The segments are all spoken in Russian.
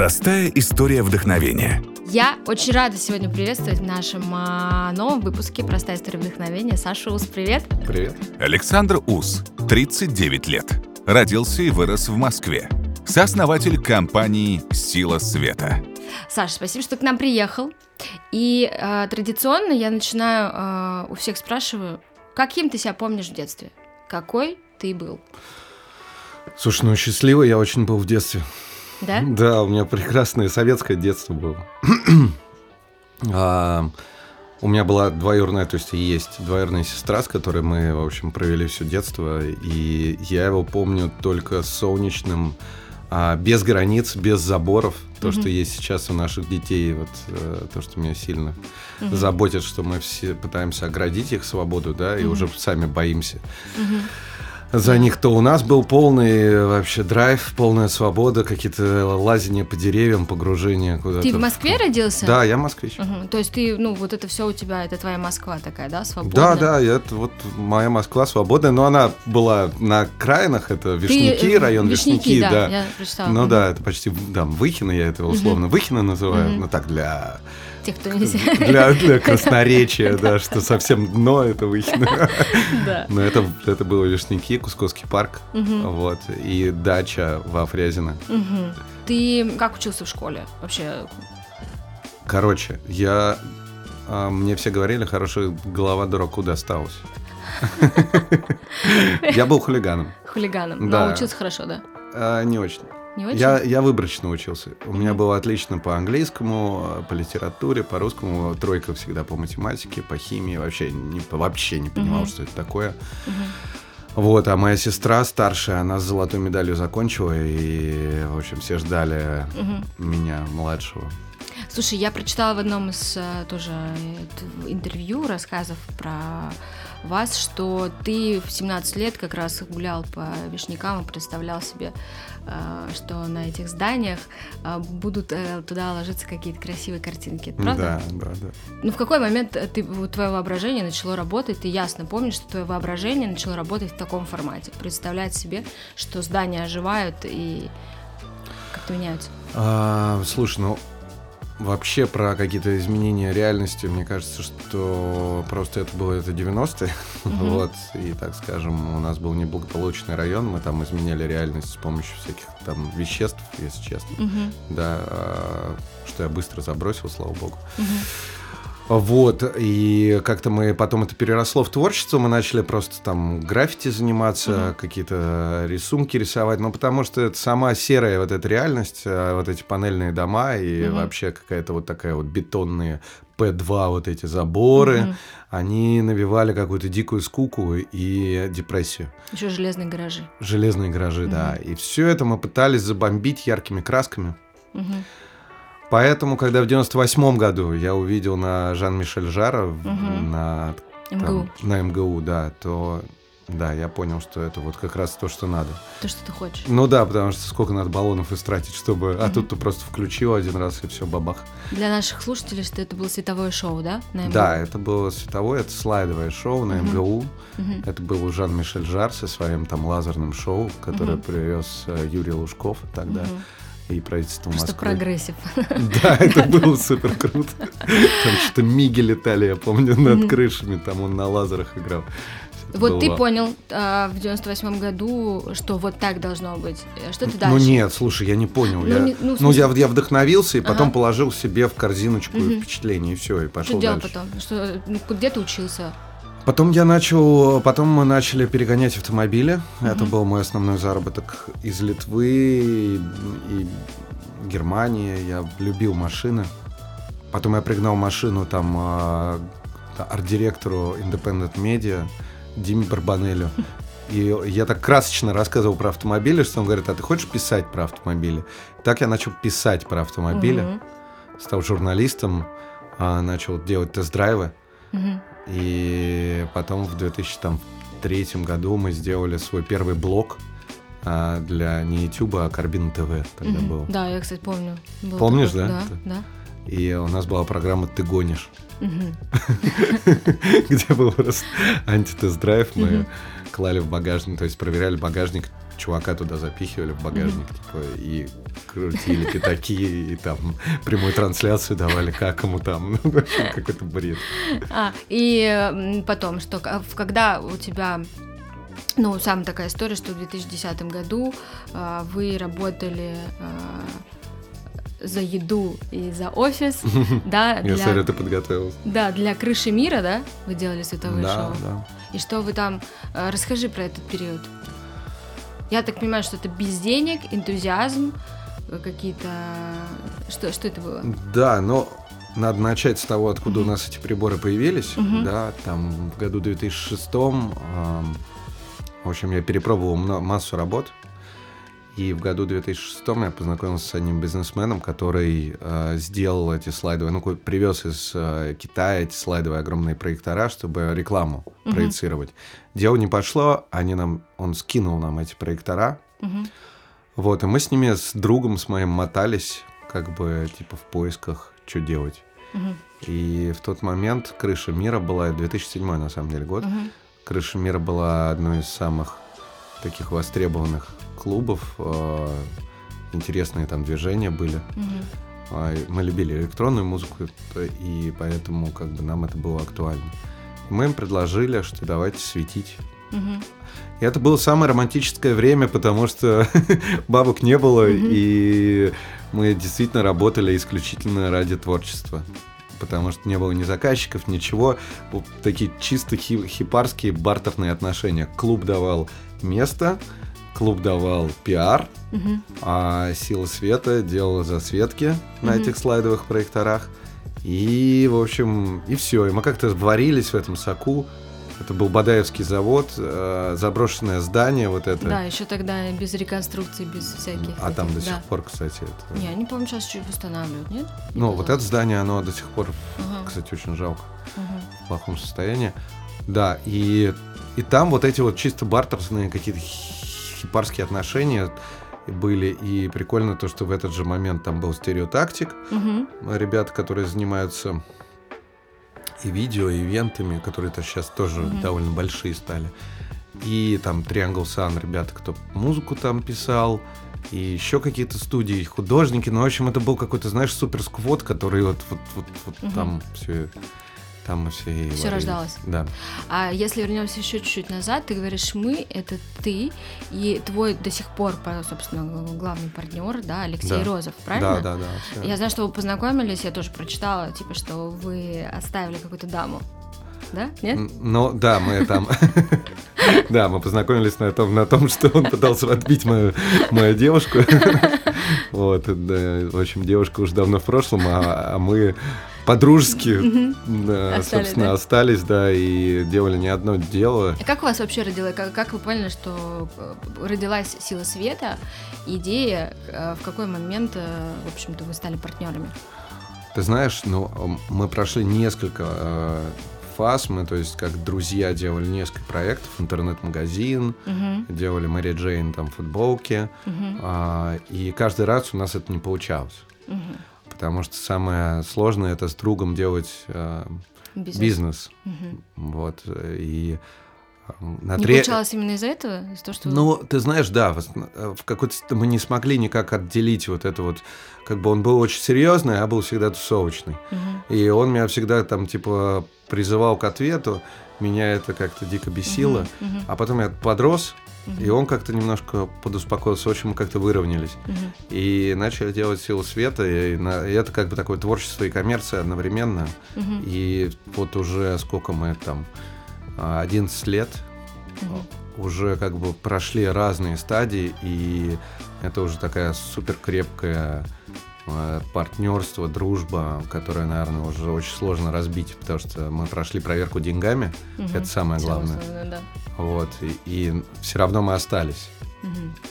Простая история вдохновения. Я очень рада сегодня приветствовать в нашем а, новом выпуске «Простая история вдохновения» Сашу Ус. Привет. Привет. Александр Ус, 39 лет. Родился и вырос в Москве. Сооснователь компании «Сила света». Саша, спасибо, что к нам приехал. И э, традиционно я начинаю, э, у всех спрашиваю, каким ты себя помнишь в детстве? Какой ты был? Слушай, ну счастливый я очень был в детстве. Да? Да, у меня прекрасное советское детство было. а, у меня была двоюродная, то есть и есть двоюродная сестра, с которой мы, в общем, провели все детство. И я его помню только солнечным, а, без границ, без заборов. То, mm-hmm. что есть сейчас у наших детей, вот э, то, что меня сильно mm-hmm. заботит, что мы все пытаемся оградить их свободу, да, и mm-hmm. уже сами боимся. Mm-hmm за них, то у нас был полный вообще драйв, полная свобода, какие-то лазения по деревьям, погружение куда-то. Ты в Москве родился? Да, я москвич. Угу. То есть ты, ну, вот это все у тебя, это твоя Москва такая, да, свободная? Да, да, это вот моя Москва свободная, но она была на краинах, это Вишники, ты, район Вишники, Вишники да. да. Я прочитала. Ну угу. да, это почти, да, Выхино я это условно, угу. Выхино называю, угу. ну так для тех, кто нельзя. Для, для красноречия, да, что совсем дно это. Да. Но это, это было Вишняки, Кусковский парк, вот, и дача во Фрязино. Ты как учился в школе вообще? Короче, я... А, мне все говорили, хорошая голова дураку досталась. Я был хулиганом. Хулиганом, но учился хорошо, да? А, не очень. Не очень? Я, я выборочно учился. У меня было отлично по английскому, по литературе, по русскому, тройка всегда по математике, по химии. Вообще не, вообще не понимал, что это такое. Вот, а моя сестра старшая, она с золотой медалью закончила, и, в общем, все ждали uh меня, младшего. Слушай, я прочитала в одном из э, тоже интервью рассказов про вас, что ты в 17 лет как раз гулял по Вишнякам и представлял себе, э, что на этих зданиях э, будут э, туда ложиться какие-то красивые картинки. правда? Да, да, да. Ну в какой момент ты, твое воображение начало работать? Ты ясно помнишь, что твое воображение начало работать в таком формате? Представлять себе, что здания оживают и как-то меняются? А, слушай, ну Вообще про какие-то изменения реальности, мне кажется, что просто это было это 90-е. Угу. вот, и так скажем, у нас был неблагополучный район, мы там изменяли реальность с помощью всяких там веществ, если честно. Угу. Да, а, что я быстро забросил, слава богу. Угу. Вот, и как-то мы потом это переросло в творчество, мы начали просто там граффити заниматься, mm-hmm. какие-то рисунки рисовать, ну потому что это сама серая вот эта реальность, а, вот эти панельные дома и mm-hmm. вообще какая-то вот такая вот бетонные П2 вот эти заборы, mm-hmm. они навевали какую-то дикую скуку и депрессию. Еще железные гаражи. Железные гаражи, mm-hmm. да. И все это мы пытались забомбить яркими красками. Mm-hmm. Поэтому, когда в 98 году я увидел на Жан-Мишель Жара угу. на, МГУ. Там, на МГУ, да, то да, я понял, что это вот как раз то, что надо. То, что ты хочешь. Ну да, потому что сколько надо баллонов истратить, чтобы... Mm-hmm. А тут ты просто включил один раз, и все, бабах. Для наших слушателей, что это было световое шоу, да? На МГУ? Да, это было световое, это слайдовое шоу на mm-hmm. МГУ. Mm-hmm. Это был Жан-Мишель Жар со своим там лазерным шоу, которое mm-hmm. привез э, Юрий Лужков тогда. Mm-hmm и правительство Москвы. Что прогрессив. Да, это было супер круто. Там что-то миги летали, я помню, над крышами, там он на лазерах играл. Вот ты понял а, в 98 году, что вот так должно быть. Что ты ну дальше? Ну нет, слушай, я не понял. Ну, я, не, ну, ну я, я вдохновился и потом положил себе в корзиночку угу. впечатление, и все, и пошел что дальше. делал потом? Что, где ты учился? Потом я начал, потом мы начали перегонять автомобили. Mm-hmm. Это был мой основной заработок из Литвы и, и Германии. Я любил машины. Потом я пригнал машину там а, арт-директору Independent Media Диме Барбанелю. И я так красочно рассказывал про автомобили, что он говорит, а ты хочешь писать про автомобили? Так я начал писать про автомобили, mm-hmm. стал журналистом, а, начал делать тест-драйвы. И потом в 2003 году мы сделали свой первый блог а, для не YouTube, а Карбин ТВ тогда mm-hmm. был. Да, я, кстати, помню. Был Помнишь, такой, да? Да, да. И у нас была программа «Ты гонишь», где был просто антитест-драйв. Мы клали в багажник, то есть проверяли багажник, чувака туда запихивали в багажник, типа, и крутили пятаки, и там прямую трансляцию давали, как ему там, ну, какой-то бред. А, и потом, что когда у тебя ну, самая такая история, что в 2010 году а, вы работали а, за еду и за офис, да, Я для, смотрю, ты подготовился. да, для крыши мира, да, вы делали световое Да, шоу. да. И что вы там, а, расскажи про этот период. Я так понимаю, что это без денег, энтузиазм, э, какие-то, что, что это было? Да, но надо начать с того, откуда у нас эти приборы появились. Мгм. Да, там в году 2006 эм, в общем, я перепробовал массу работ. И в году 2006 я познакомился с одним бизнесменом, который э, сделал эти слайдовые, ну, привез из э, Китая эти слайдовые огромные проектора, чтобы рекламу Мгм. проецировать. Дело не пошло, они нам, он скинул нам эти проектора, Мгм. вот, и мы с ними, с другом с моим мотались, как бы, типа, в поисках, что делать. Мгм. И в тот момент «Крыша мира» была, 2007 на самом деле год, Мгм. «Крыша мира» была одной из самых таких востребованных клубов, э, интересные там движения были. И Мы любили электронную музыку, т- и поэтому как бы нам это было актуально. Мы им предложили, что давайте светить Мгм. и это было самое романтическое время, потому что бабок не было, Мгм. и мы действительно работали исключительно ради творчества. Потому что не было ни заказчиков, ничего. Такие чисто хи- хипарские бартерные отношения. Клуб давал место, клуб давал пиар, Мгм. а Сила Света делала засветки на Мгм. этих слайдовых проекторах. И, в общем, и все. И мы как-то варились в этом соку. Это был Бадаевский завод, э, заброшенное здание вот это. Да, еще тогда без реконструкции, без всяких. а там этих, до сих да. пор, кстати, это... Не, они, по-моему, сейчас чуть восстанавливают, нет? Не Ну, вот казалось? это здание, оно до сих пор, Ага, кстати, очень жалко, ага. в плохом состоянии. Да, и, и там вот эти вот чисто бартерные какие-то хипарские отношения были. И прикольно то, что в этот же момент там был стереотактик, Мгм. ребята, которые занимаются и видео, и ивентами, которые-то сейчас тоже Мгм. довольно большие стали. И там Triangle Sun, ребята, кто музыку там писал, и еще какие-то студии, художники. Ну, в общем, это был какой-то, знаешь, супер сквот, который вот, вот, вот, вот Мгм. там все там все и варились. рождалось. Да. А если вернемся еще чуть-чуть назад, ты говоришь мы, это ты и твой до сих пор, по- собственно, главный партнер, да, Алексей Да. Розов, правильно? Да, да, да. всё. Я знаю, что вы познакомились, я тоже прочитала, типа, что вы оставили какую-то даму. Да? Нет? Ну, да, мы там... Да, мы познакомились на том, на том, что он пытался отбить мою, мою девушку. Вот, в общем, девушка уже давно в прошлом, а, а мы по-дружески, да, собственно, остались, да, и делали не одно дело. А Как у вас вообще родилась, как, как вы поняли, что э, родилась сила света, идея, э, в какой момент, э, в общем-то, вы стали партнерами? Ты знаешь, ну, мы прошли несколько э, фаз, мы, то есть, как друзья делали несколько проектов, интернет-магазин, делали Мэри Джейн там футболки, а, и каждый раз у нас это не получалось. Потому что самое сложное это с другом делать э, Бизнес. бизнес. Мгм. Вот. э, И э, на Не тре- получалось именно из-за этого? Из-за того, что... Ну, ты знаешь, да, в, э, какой-то мы не смогли никак отделить вот это вот, как бы он был очень серьезный, а был всегда тусовочный. Мгм, И он меня всегда там типа призывал к ответу, меня это как-то дико бесило. мгм, мгм, А потом я подрос, и он как-то немножко подуспокоился, в общем, мы как-то выровнялись. мгм. И начали делать силу света, и, на- и это как бы такое творчество и коммерция одновременно. Мгм, И вот уже сколько мы там, а, 11 лет, мгм. уже как бы прошли разные стадии, и это уже такая супер крепкая партнерство, дружба, которая, наверное, уже очень сложно разбить, потому что мы прошли проверку деньгами, Мгм. это самое главное. основное, да. Вот, и, все равно мы остались.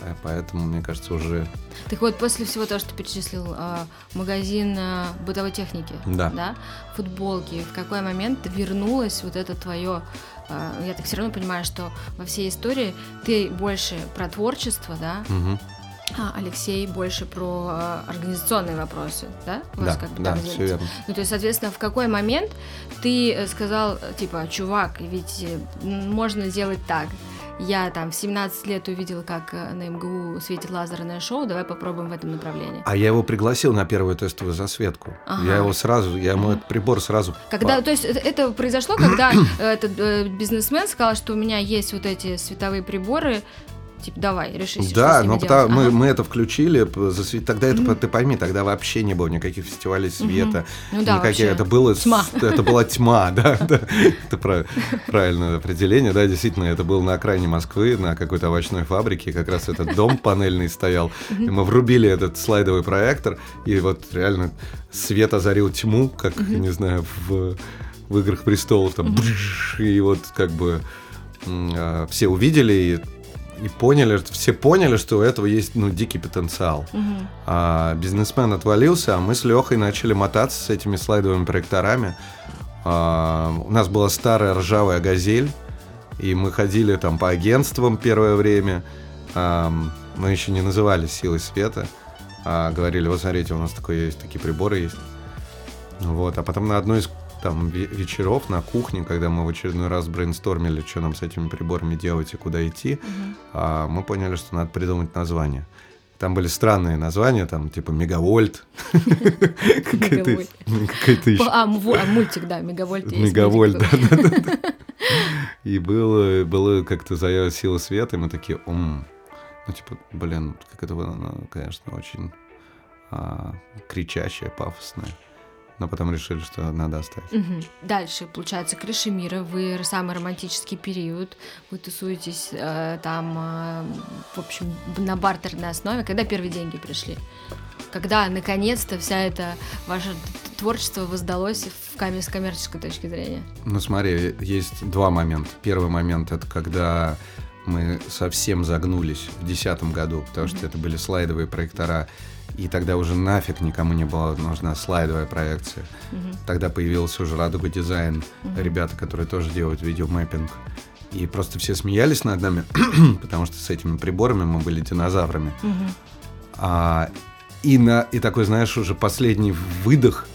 Э, Поэтому, мне кажется, уже Так вот, после всего того, что ты перечислил, а, магазин бытовой техники, Да. футболки, в какой момент вернулось вот это твое... Я так все равно понимаю, что во всей истории ты больше про творчество, да, Мгм. А Алексей больше про а, организационные вопросы, да? У да, вас как бы да, все верно. Ну, то есть, соответственно, в какой момент ты э, сказал, э, типа, чувак, ведь э, можно сделать так. я там в 17 лет увидел, как э, на МГУ светит лазерное шоу, давай попробуем в этом направлении. А я его пригласил на первую тестовую засветку. Ага. Я его сразу, я ему этот прибор сразу... Когда, то есть это, произошло, когда этот э, бизнесмен сказал, что у меня есть вот эти световые приборы, типа давай, реши, Да, но потому- мы, Ага. мы это включили, засвет- тогда это, Мгм. ты пойми, тогда вообще не было никаких фестивалей света, Ну да, вообще. это было, Тьма. это была тьма, да, да. это пра- правильное определение, да, действительно, это было на окраине Москвы, на какой-то овощной фабрике, как раз этот дом панельный стоял, и мы врубили этот слайдовый проектор, и вот реально свет озарил тьму, как, не знаю, в, в «Играх престолов», там, и вот как бы все увидели и и поняли, все поняли, что у этого есть ну, дикий потенциал. Мгм. А бизнесмен отвалился, а мы с Лехой начали мотаться с этими слайдовыми проекторами. А, у нас была старая ржавая газель, и мы ходили там по агентствам первое время. А, мы еще не назывались силой света, а говорили, вот смотрите, у нас такое есть, такие приборы есть. Вот, а потом на одной из там ве- вечеров на кухне, когда мы в очередной раз брейнстормили, что нам с этими приборами делать и куда идти, а, мы поняли, что надо придумать название. Там были странные названия, там типа мегавольт. Какая-то еще А, а, мультик, да, Мегавольт. Мегавольт, да. И было, было как-то заявила сила света, и мы такие, «М». ну, типа, блин, как это было, конечно, очень а, кричащее, пафосное. Но потом решили, что надо оставить. Мгм. Дальше, получается, крыша мира. Вы самый романтический период. Вы тусуетесь э, там, э, в общем, на бартерной основе. Когда первые деньги пришли? Когда наконец-то вся эта ваше т- творчество воздалось в каме- с коммерческой точки зрения? Ну, смотри, есть два момента. Первый момент это когда мы совсем загнулись в 2010 году, потому что это были слайдовые проектора, и тогда уже нафиг никому не была нужна слайдовая проекция. Мгм. Тогда появился уже Радуга Дизайн, Мгм. ребята, которые тоже делают видеомэппинг. И просто все смеялись над нами, потому что с этими приборами мы были динозаврами. Мгм. А, и, на, и такой, знаешь, уже последний выдох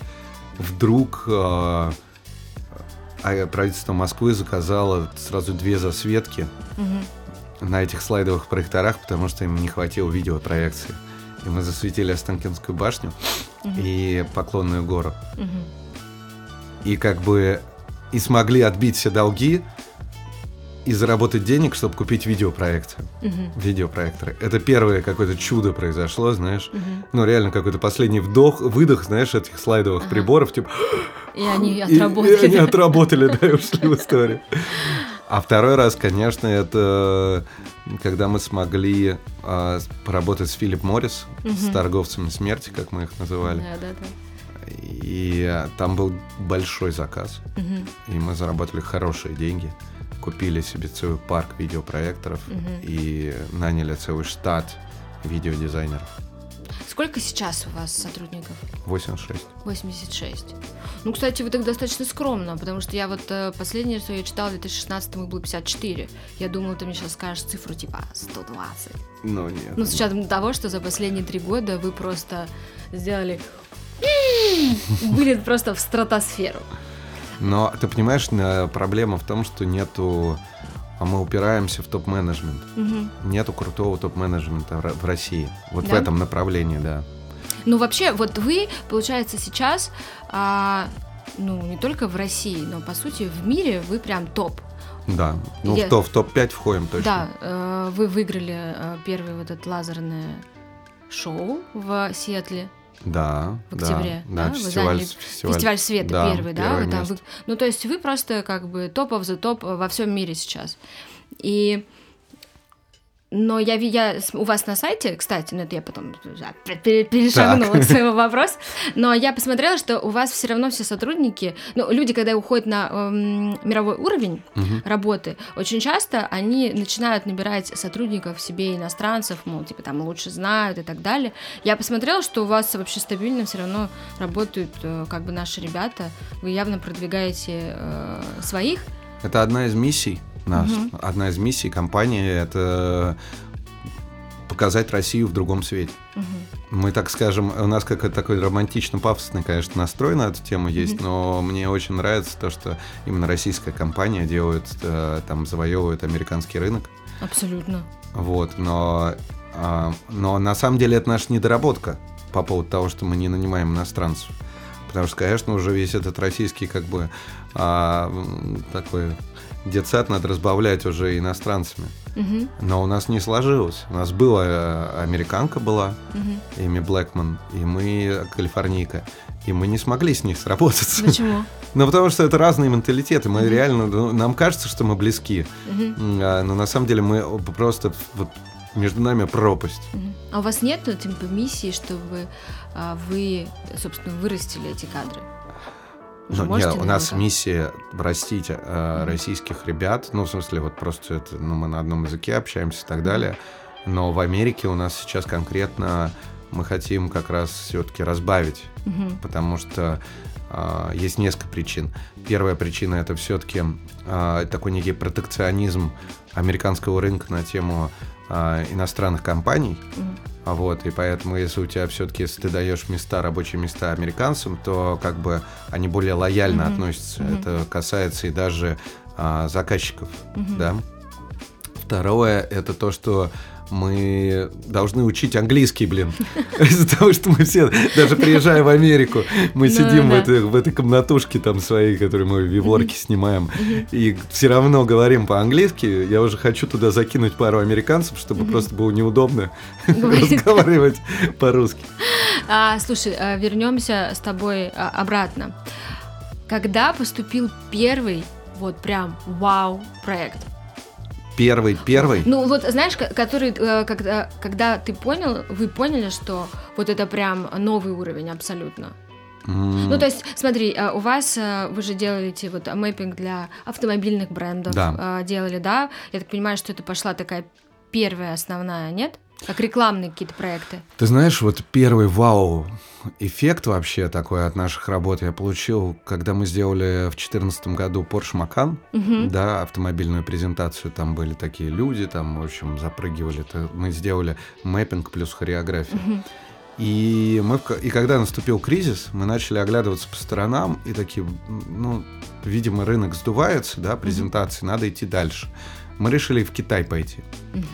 вдруг а, правительство Москвы заказало сразу две засветки Мгм. на этих слайдовых проекторах, потому что им не хватило видеопроекции. И мы засветили Останкинскую башню Мгм. и Поклонную гору. Мгм. И как бы и смогли отбить все долги и заработать денег, чтобы купить видеопроекцию. Мгм. Видеопроекторы. Это первое какое-то чудо произошло, знаешь. Мгм. Ну, реально какой-то последний вдох, выдох, знаешь, этих слайдовых Ага. приборов, типа... И они и- отработали. И, они отработали, да, и ушли в историю. А второй раз, конечно, это когда мы смогли с- поработать с Филипп Моррис, с Мгм. торговцами смерти, как мы их называли. Да, да, да. И а, там был большой заказ. Мгм. И мы заработали хорошие деньги. Купили себе целый парк видеопроекторов Мгм. и наняли целый штат видеодизайнеров. Сколько сейчас у вас сотрудников? 86. 86. Ну, кстати, вы так достаточно скромно, потому что я вот э, последнее, что я читала в 2016 их было 54. Я думала, ты мне сейчас скажешь цифру типа 120. Ну, нет. Ну, с учетом того, что за последние три года вы просто сделали вылет просто в стратосферу. Но ты понимаешь, на- проблема в том, что нету... А мы упираемся в топ-менеджмент. Мгм. Нету крутого топ-менеджмента в Ро- в России. Вот в Да? этом направлении, да. Ну, вообще, вот вы, получается, сейчас, а, ну, не только в России, но, по сути, в мире вы прям топ. Да. Ну, Я- в, то- в топ-5 входим точно. Да, э, вы выиграли э, первое вот это лазерное шоу в Сиэтле Да. в да, октябре. Да, Вы фестиваль, заняли фестиваль. Фестиваль света Да, первый, да? первое вы там вы- Ну, то есть вы просто как бы топов за топ во всем мире сейчас. И но я, я у вас на сайте, кстати, ну это я потом перешагнула Так. к своему вопросу, но я посмотрела, что у вас все равно все сотрудники, ну люди, когда уходят на эм, мировой уровень Мгм. работы, очень часто они начинают набирать сотрудников себе иностранцев, мол, типа там лучше знают и так далее. Я посмотрела, что у вас вообще стабильно все равно работают э, как бы наши ребята, вы явно продвигаете э, своих. Это одна из миссий нас. Мгм. Одна из миссий компании — это показать Россию в другом свете. Мгм. Мы, так скажем, у нас как такой романтично-пафосный, конечно, настрой на эту тему есть, но мне очень нравится то, что именно российская компания делает, э, там, завоевывает американский рынок. Абсолютно. Вот, но, а, но на самом деле это наша недоработка по поводу того, что мы не нанимаем иностранцев. Потому что, конечно, уже весь этот российский как бы а, такой детсад надо разбавлять уже иностранцами. Мгм. Но у нас не сложилось. У нас была э, американка была, Мгм. Эми Блэкман, и мы калифорнийка. И мы не смогли с ней сработаться. Почему? Ну, потому что это разные менталитеты. Мы Мгм. реально, ну, нам кажется, что мы близки. М, а, Но на самом деле мы просто вот между нами пропасть. Мгм. А у вас нет ну, типа, миссии, чтобы а, вы, собственно, вырастили эти кадры? Ну, можете нет, у нас наверняка? миссия растить э, Мгм. российских ребят. Ну, в смысле, вот просто это, ну, мы на одном языке общаемся и так далее. Но в Америке у нас сейчас конкретно мы хотим как раз все-таки разбавить, Мгм. потому что а, есть несколько причин. Первая причина это все-таки такой некий протекционизм американского рынка на тему а, иностранных компаний. Мгм. А Вот, и поэтому, если у тебя все-таки, если ты даешь места, рабочие места американцам, то как бы они более лояльно Мгм. относятся. Мгм. Это касается и даже а, заказчиков, Мгм. да. Второе, это то, что мы должны учить английский, блин. Из-за того, что мы все, даже приезжая в Америку, мы Ну сидим в этой, комнатушке там своей, которую мы в Виворке снимаем, и все равно говорим по-английски. Я уже хочу туда закинуть пару американцев, чтобы просто было неудобно разговаривать по-русски. А, слушай, а, вернемся с тобой а, обратно. Когда поступил первый, вот прям вау проект? Первый, первый. Ну вот знаешь, ко- который, э, когда, когда ты понял, вы поняли, что вот это прям новый уровень абсолютно. М, Ну, то есть, смотри, а, у вас, а, вы же делаете вот мэппинг для автомобильных брендов, Да. делали, да? Я так понимаю, что это пошла такая первая основная, нет? Как рекламные какие-то проекты. Ты знаешь, вот первый вау-эффект вообще такой от наших работ я получил, когда мы сделали в 2014 году Porsche Macan, Мгм. да, автомобильную презентацию, там были такие люди, там, в общем, запрыгивали. Это мы сделали мэппинг плюс хореографию. Мгм. И, мы, и когда наступил кризис, мы начали оглядываться по сторонам и такие, ну, видимо, рынок сдувается, да, презентации, надо идти дальше. Мы решили в Китай пойти. Мгм.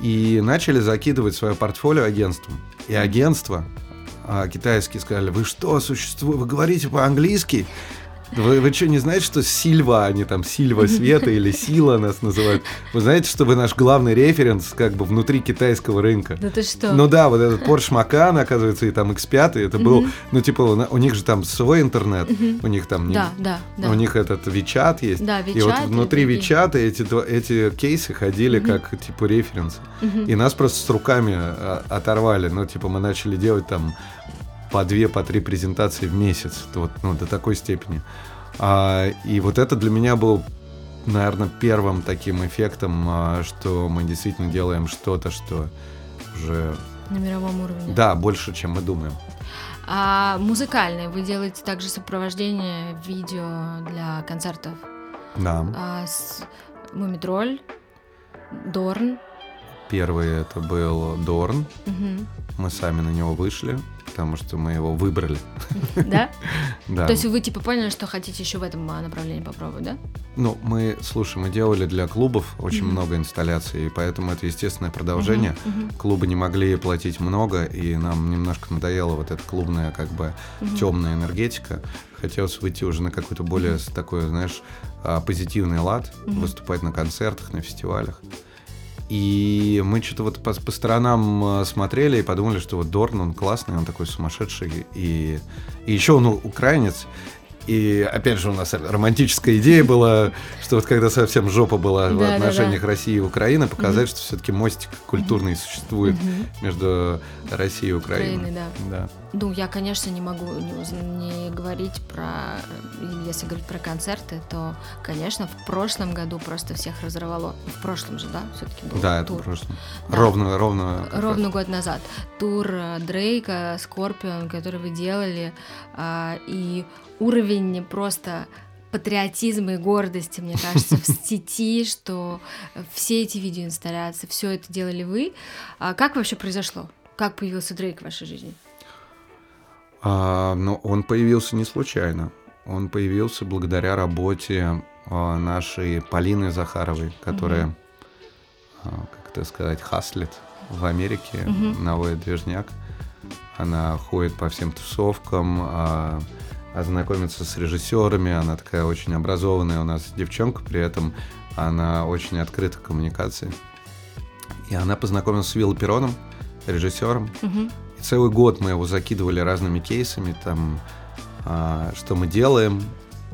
И начали закидывать свое портфолио агентством. И агентство а, китайские сказали, вы что, существуете, вы говорите по-английски? Вы, вы что, не знаете, что Сильва, они там Сильва Света или Сила нас называют? Вы знаете, что вы наш главный референс как бы внутри китайского рынка? Да ты что? Ну да, вот этот Porsche Macan, оказывается, и там X5, это был, ну типа, у них же там свой интернет, у них там, не- Да, да, да. у них этот Вичат есть. Да, и вот WeChat и внутри другие. Вичата эти, эти кейсы ходили как типа референсы. Мгм. И нас просто с руками а, оторвали. Ну, типа, мы начали делать там по две, по три презентации в месяц. Вот, ну, до такой степени. А, и вот это для меня был, наверное, первым таким эффектом, а, что мы действительно делаем что-то, что уже, На мировом уровне. да, больше, чем мы думаем. А музыкальные вы делаете также сопровождение видео для концертов Да. а, с Мумитроль, Дорн. Первый это был Дорн. Мгм. Мы сами на него вышли, потому что мы его выбрали. Да? Да. То есть вы типа поняли, что хотите еще в этом а, направлении попробовать, да? Ну, мы, слушай, мы делали для клубов очень много инсталляций, и поэтому это естественное продолжение. Клубы не могли платить много, и нам немножко надоела вот эта клубная, как бы, темная энергетика. Хотелось выйти уже на какой-то более такой, знаешь, а, позитивный лад, выступать на концертах, на фестивалях. И мы что-то вот по, по сторонам а, смотрели и подумали, что вот Дорн, он классный, он такой сумасшедший. И, и еще он украинец. И опять же у нас романтическая идея была, что вот когда совсем жопа была в отношениях России и Украины, показать, что все-таки мостик культурный существует между Россией и Украиной. Да. Да. Ну, я, конечно, не могу не, говорить про... Если говорить про концерты, то, конечно, в прошлом году просто всех разорвало. В прошлом же, да, все-таки был Да, это тур. просто Да. ровно, ровно. Ровно раз. год назад. Тур э, Дрейка, Скорпион, который вы делали, а, и уровень просто патриотизма и гордости, мне кажется, в сети, что все эти видеоинсталляции, все это делали вы. А как вообще произошло? Как появился Дрейк в вашей жизни? А, но он появился не случайно. Он появился благодаря работе а, нашей Полины Захаровой, которая как это сказать, хаслит в Америке, Мгм. наводит движняк. Она ходит по всем тусовкам, а, ознакомится с режиссерами, она такая очень образованная у нас девчонка, при этом она очень открыта к коммуникации. И она познакомилась с Виллой Пероном, режиссером, Мгм. и целый год мы его закидывали разными кейсами, там, а, что мы делаем.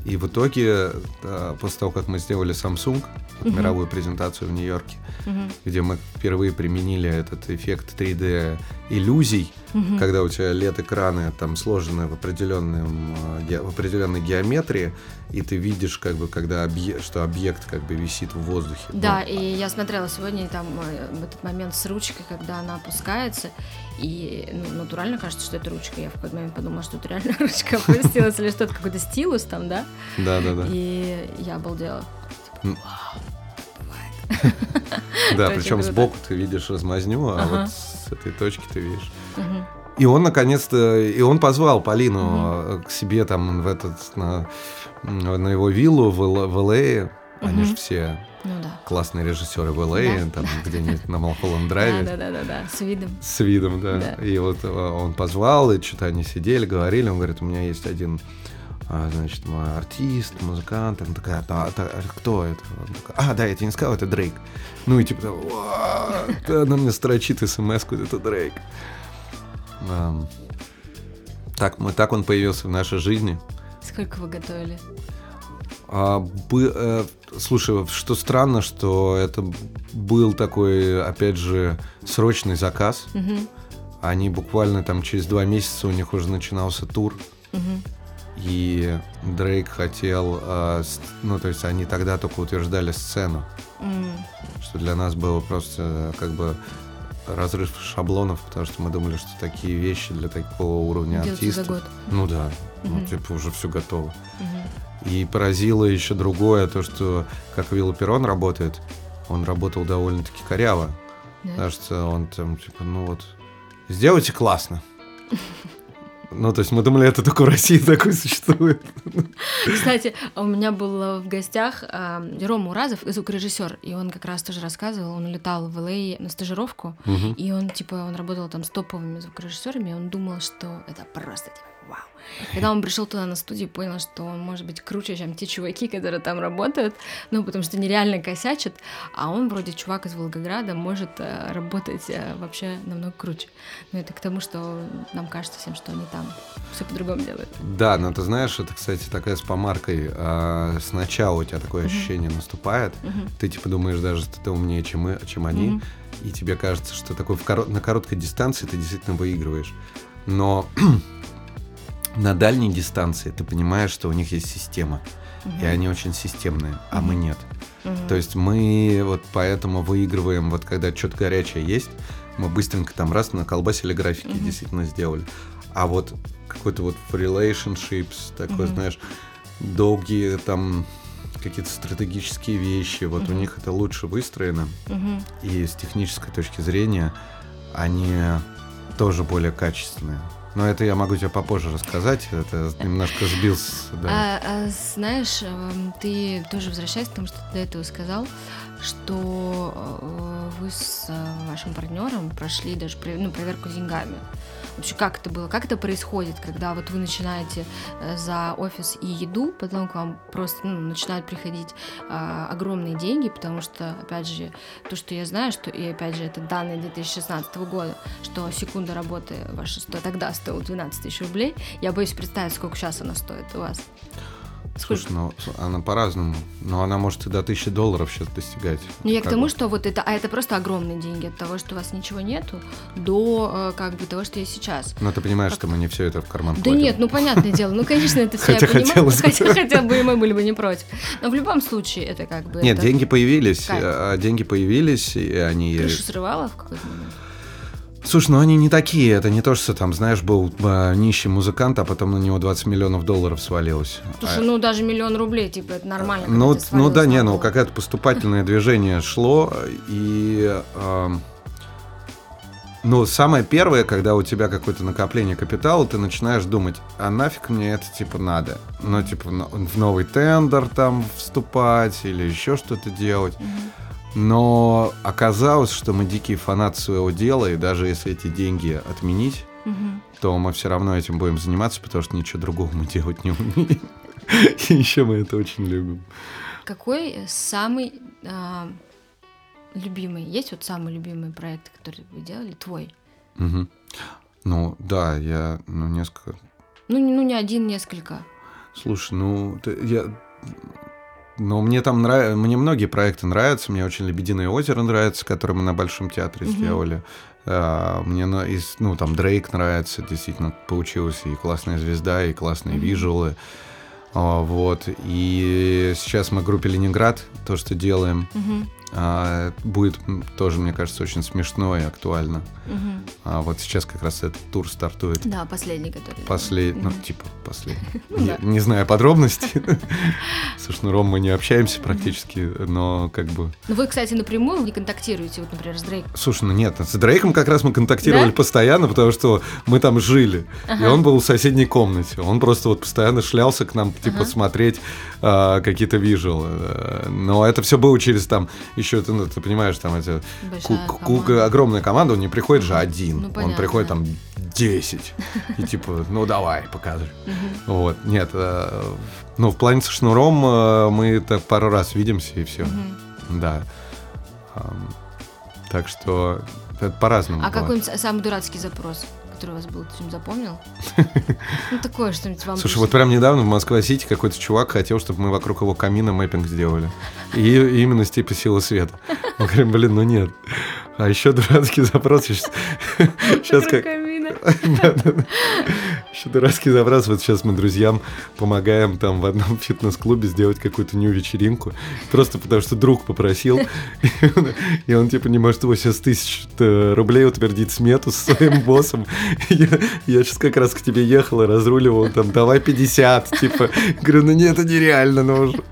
И в итоге, а, после того, как мы сделали Samsung, Мгм. мировую презентацию в Нью-Йорке, Мгм. где мы впервые применили этот эффект 3D иллюзий, Мгм. когда у тебя LED-экраны там сложены в, определенном, ге- в определенной геометрии, и ты видишь, как бы, когда объе- что объект как бы висит в воздухе. Да, Ну, и я смотрела сегодня там э, этот момент с ручкой, когда она опускается, и ну, натурально кажется, что это ручка. Я в какой-то момент подумала, что это реально ручка опустилась, или что-то какой-то стилус там, да? Да, да, да. И я обалдела. Бывает. Да, причем сбоку ты видишь размазню, а вот с этой точки ты видишь. И он наконец-то, и он позвал Полину э, к себе там в этот, на, его виллу в, в Л.А. Они же все Ну да. классные режиссеры в Л.А., Да. там где-нибудь на Малхолланд Да, драйве. да, да, да, да, с видом. С видом, да. Да. И вот э, он позвал, и что-то они сидели, говорили. Он говорит, у меня есть один, а, значит, мой артист, музыкант. Она такая, «А, та- а кто это? Он такой, а, да, я тебе не сказал, это Дрейк. Ну и типа, «What?» она мне строчит смс это Дрейк. Так, мы, так он появился в нашей жизни. Сколько вы готовили? А, бы- э, слушай, что странно, что это был такой, опять же, срочный заказ. Мгм. Они буквально там через два месяца у них уже начинался тур, Мгм. и Дрейк хотел, с- ну то есть они тогда только утверждали сцену, М. что для нас было просто как бы разрыв шаблонов, потому что мы думали, что такие вещи для такого уровня Делается за артистов. год. Ну да, ну Мгм. типа уже все готово. Мгм. И поразило еще другое, то, что как Вилла Перрон работает, он работал довольно-таки коряво. Да. Кажется, он там, типа, ну вот, сделайте классно. Ну, то есть мы думали, это только в России такое существует. Кстати, у меня был э, в гостях а, Рома Уразов, звукорежиссер, и он как раз тоже рассказывал, он улетал в Л.А. на стажировку, Мгм. и он, типа, он работал там с топовыми звукорежиссерами, и он думал, что это просто, типа, вау. Когда он пришел туда на студию, понял, что он может быть круче, чем те чуваки, которые там работают, ну, потому что нереально косячат, а он вроде чувак из Волгограда может э, работать э, вообще намного круче. Ну, это к тому, что нам кажется всем, что они там все по-другому делают. Да, но ты знаешь, это, кстати, такая с помаркой. а, сначала у тебя такое Мгм. ощущение наступает, Мгм. ты типа думаешь даже, что ты умнее, чем, мы, чем они, Мгм. и тебе кажется, что такой в коро- на короткой дистанции ты действительно выигрываешь. Но на дальней дистанции ты понимаешь, что у них есть система, Мгм. и они очень системные, а мы Мгм. нет. Мгм. То есть мы вот поэтому выигрываем, вот когда что-то горячее есть, мы быстренько там раз на колбасили графики Мгм. действительно сделали. А вот какой-то вот relationships, такой, Мгм. знаешь, долгие там какие-то стратегические вещи, вот у Мгм. них это лучше выстроено, Мгм. и с технической точки зрения они тоже более качественные. Но это я могу тебе попозже рассказать, это немножко сбил с... да. А, а, знаешь, эм, ты тоже возвращаясь к тому, что ты до этого сказал, что э, вы с э, вашим партнером прошли даже ну, проверку деньгами. Вообще, как это было? Как это происходит, когда вот вы начинаете э, за офис и еду, потом к вам просто ну, начинают приходить а, огромные деньги, потому что, опять же, то, что я знаю, что, и опять же, это данные 2016 года, что секунда работы ваша сто- тогда стоила 12 тысяч рублей. Я боюсь представить, сколько сейчас она стоит у вас. Сколько? Слушай, ну она по-разному. Но она может и до 1000 долларов сейчас достигать. Ну, я к Как тому, бы. что вот это, а это просто огромные деньги от того, что у вас ничего нету, до э, как бы того, что есть сейчас. Но ты понимаешь, что мы не все это в карман Да кладем. нет, ну понятное дело, ну конечно это все я понимаю, бы. хотя, хотя бы и мы были бы не против. Но в любом случае это как бы Нет, деньги появились. Кайф. а, Деньги появились, и они... крышу срывало в какой-то момент. Слушай, ну они не такие. Это не то, что там, знаешь, был а, нищий музыкант, а потом на него 20 миллионов долларов свалилось. Слушай, А, ну даже миллион рублей, типа, это нормально. Ну, ну да, не, ну какое-то поступательное движение шло, и... ам, ну, самое первое, когда у тебя какое-то накопление капитала, ты начинаешь думать, а нафиг мне это, типа, надо? Ну, типа, в новый тендер там вступать или еще что-то делать. Но оказалось, что мы дикие фанаты своего дела, и даже если эти деньги отменить, Мгм. то мы все равно этим будем заниматься, потому что ничего другого мы делать не умеем. И еще мы это очень любим. Какой самый а, любимый, есть вот самый любимый проект, который вы делали, твой? Мгм. Ну, да, я, ну, несколько... Ну, не- ну не один, несколько. Слушай, ну, ты- я... Ну, мне там нравятся, мне многие проекты нравятся, мне очень «Лебединое озеро» нравится, которое мы на Большом театре сделали. А, Мне, ну, там Дрейк нравится, действительно получилось, и классная звезда, и классные Мгм. визуалы. А, Вот, и сейчас мы в группе «Ленинград» то, что делаем, а, будет тоже, мне кажется, очень смешно и актуально. мгм. А вот сейчас как раз этот тур стартует. Да, последний, который. Последний, ну, Мгм. типа, последний. Ну не, знаю подробностей. С Шнуром мы не общаемся практически, но как бы... Ну вы, кстати, напрямую не контактируете, вот, например, с Дрейком. Слушай, ну нет, с Дрейком как раз мы контактировали постоянно, потому что мы там жили. И он был в соседней комнате. Он просто вот постоянно шлялся к нам, типа, смотреть а, какие-то визуалы. Э, Но это все было через там, еще, ты, ну, ты понимаешь, там эти Большая ку- ку- команда. огромная команда, он не приходит же один. Ну, он приходит там 10. И типа, ну давай. Мгм. Вот, нет, э, ну, в плане со шнуром э, мы так пару раз видимся, и все. Да. Так что это по-разному. А какой-нибудь самый дурацкий запрос, который у вас был, ты что-нибудь запомнил? Ну, такое что-нибудь вам... Слушай, вот прям недавно в Москва-Сити какой-то чувак хотел, чтобы мы вокруг его камина мэппинг сделали. И именно с типа силы света. Мы говорим, блин, ну нет. А еще дурацкий запрос. Сейчас, как... Еще дурацкий запрос. Вот сейчас мы друзьям помогаем там в одном фитнес-клубе сделать какую-то нью-вечеринку. Просто потому что друг попросил. И он, и он, типа не может 80 тысяч э, рублей утвердить смету с своим боссом. Я, сейчас как раз к тебе ехал и разруливал там, давай 50. Типа, говорю, ну нет, это нереально, ну уже.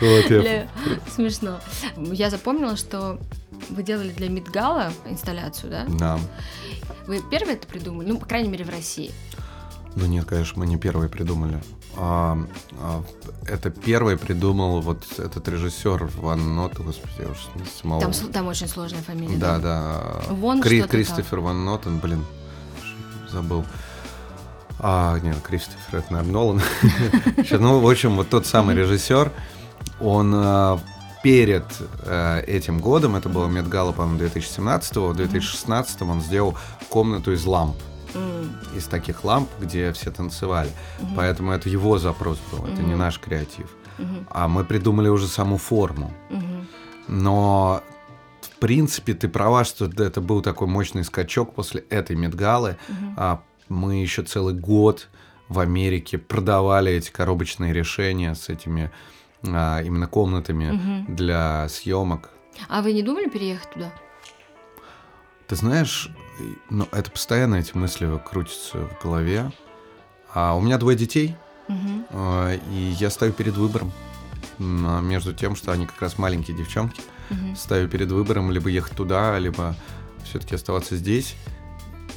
Вот, я... Смешно. Я запомнила, что вы делали для Мидгала инсталляцию, да? Да. Вы первые это придумали? Ну, по крайней мере, в России. Ну нет, конечно, мы не первые придумали. А, а, это первый придумал вот этот режиссер Ван Нот, господи, я уже с самого... Там, там очень сложная фамилия. Да, да. Вон Кри- Кристофер Ван Нотен, блин, забыл. А, нет, Кристофер, это, наверное, Нолан. Ну, в общем, вот тот самый режиссер, он а, перед э, этим годом, это было Медгала, по-моему, 2017 в 2016 он сделал комнату из ламп Из таких ламп, где все танцевали. Мгм. Поэтому это его запрос был, это не наш креатив. мгм, А мы придумали уже саму форму. мгм. Но в принципе ты права, что это был такой мощный скачок после этой медгалы. Мгм. А мы еще целый год в Америке продавали эти коробочные решения с этими а, именно комнатами Мгм. для съемок. А вы не думали переехать туда? Ты знаешь, и- ну, это постоянно эти мысли крутятся в голове. А у меня двое детей, а, и я стою перед выбором а, между тем, что они как раз маленькие девчонки. Мгм. Стою перед выбором либо ехать туда, либо все-таки оставаться здесь.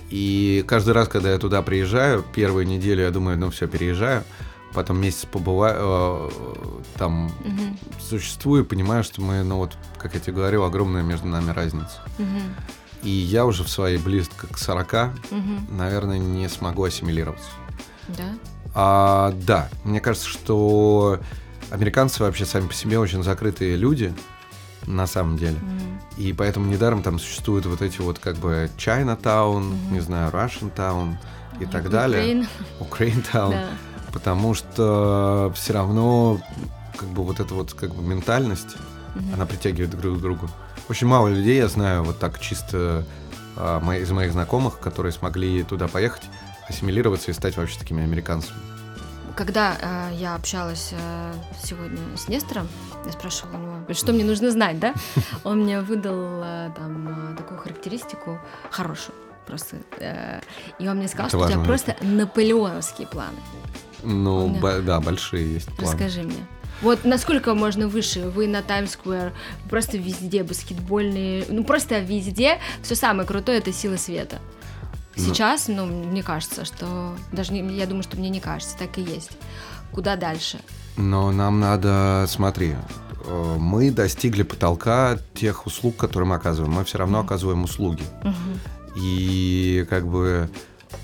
И каждый раз, когда я туда приезжаю, первую неделю я думаю, ну все, переезжаю. Потом месяц побываю, э, там Мгм. существую, понимаю, что мы, ну вот, как я тебе говорил, огромная между нами разница. Мгм. И я уже в своей близко к 40, Мгм. наверное, не смогу ассимилироваться. Да? А, да, мне кажется, что американцы вообще сами по себе очень закрытые люди, на самом деле. Мгм. И поэтому недаром там существуют вот эти вот как бы Chinatown, Мгм. не знаю, Russian Town и так Юг далее. Town. Да. Потому что все равно как бы вот эта вот как бы ментальность, Мгм. она притягивает друг к другу. Очень мало людей я знаю вот так чисто мои- из моих знакомых, которые смогли туда поехать, ассимилироваться и стать вообще такими американцами. Когда э, я общалась э, сегодня с Нестором, я спрашивала у него, что мне нужно знать, да? Он мне выдал э, там э, такую характеристику хорошую просто. э, и он мне сказал, Это что у тебя важно. просто наполеоновские планы. Ну, бо- да, большие есть планы. Расскажи мне. Вот насколько можно выше? Вы на Таймс-сквер, просто везде баскетбольные, ну просто везде. Все самое крутое это сила света. Ну. Сейчас, ну, мне кажется, что даже не- я думаю, что мне не кажется, так и есть. куда дальше? Но нам надо, смотри, э, мы достигли потолка тех услуг, которые мы оказываем. Мы все равно mm-hmm. оказываем услуги. Mm-hmm. И как бы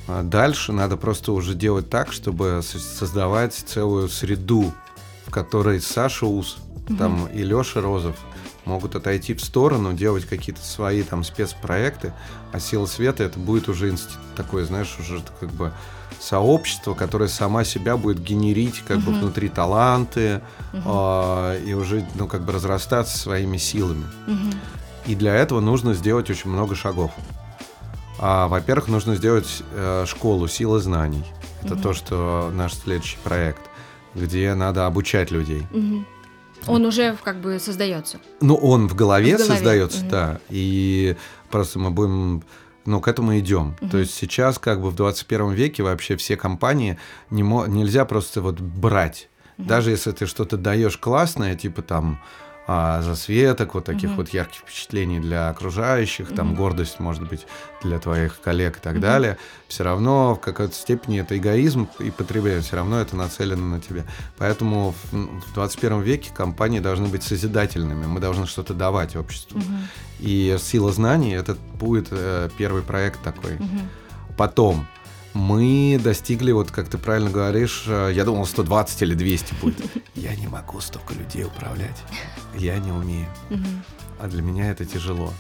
а, дальше надо просто уже делать так, чтобы создавать целую среду, в которой Саша Ус там, и Леша Розов могут отойти в сторону, делать какие-то свои там спецпроекты, а сила света это будет уже институт такой, знаешь, уже как бы сообщество, которое сама себя будет генерить как uh-huh. бы внутри таланты uh-huh. э, и уже ну как бы разрастаться своими силами. Uh-huh. И для этого нужно сделать очень много шагов. А, во-первых, нужно сделать э, школу силы знаний. Это uh-huh. то, что наш следующий проект, где надо обучать людей. Uh-huh. Он уже как бы создается. Ну, он в голове, в голове. создается, угу. да. И просто мы будем ну, к этому идем. Угу. То есть сейчас, как бы в 21 веке, вообще все компании не мо- нельзя просто вот брать. Угу. Даже если ты что-то даешь классное, типа там а, засветок, вот таких угу. вот ярких впечатлений для окружающих, угу. там гордость, может быть, для твоих коллег и так угу. далее, все равно в какой-то степени это эгоизм и потребление, все равно это нацелено на тебя. Поэтому в, в 21 веке компании должны быть созидательными, мы должны что-то давать обществу. Угу. И сила знаний это будет э, первый проект такой. Угу. Потом мы достигли, вот как ты правильно говоришь, э, я думал 120 или 200 будет. Я не могу столько людей управлять. Я не умею. А для меня это тяжело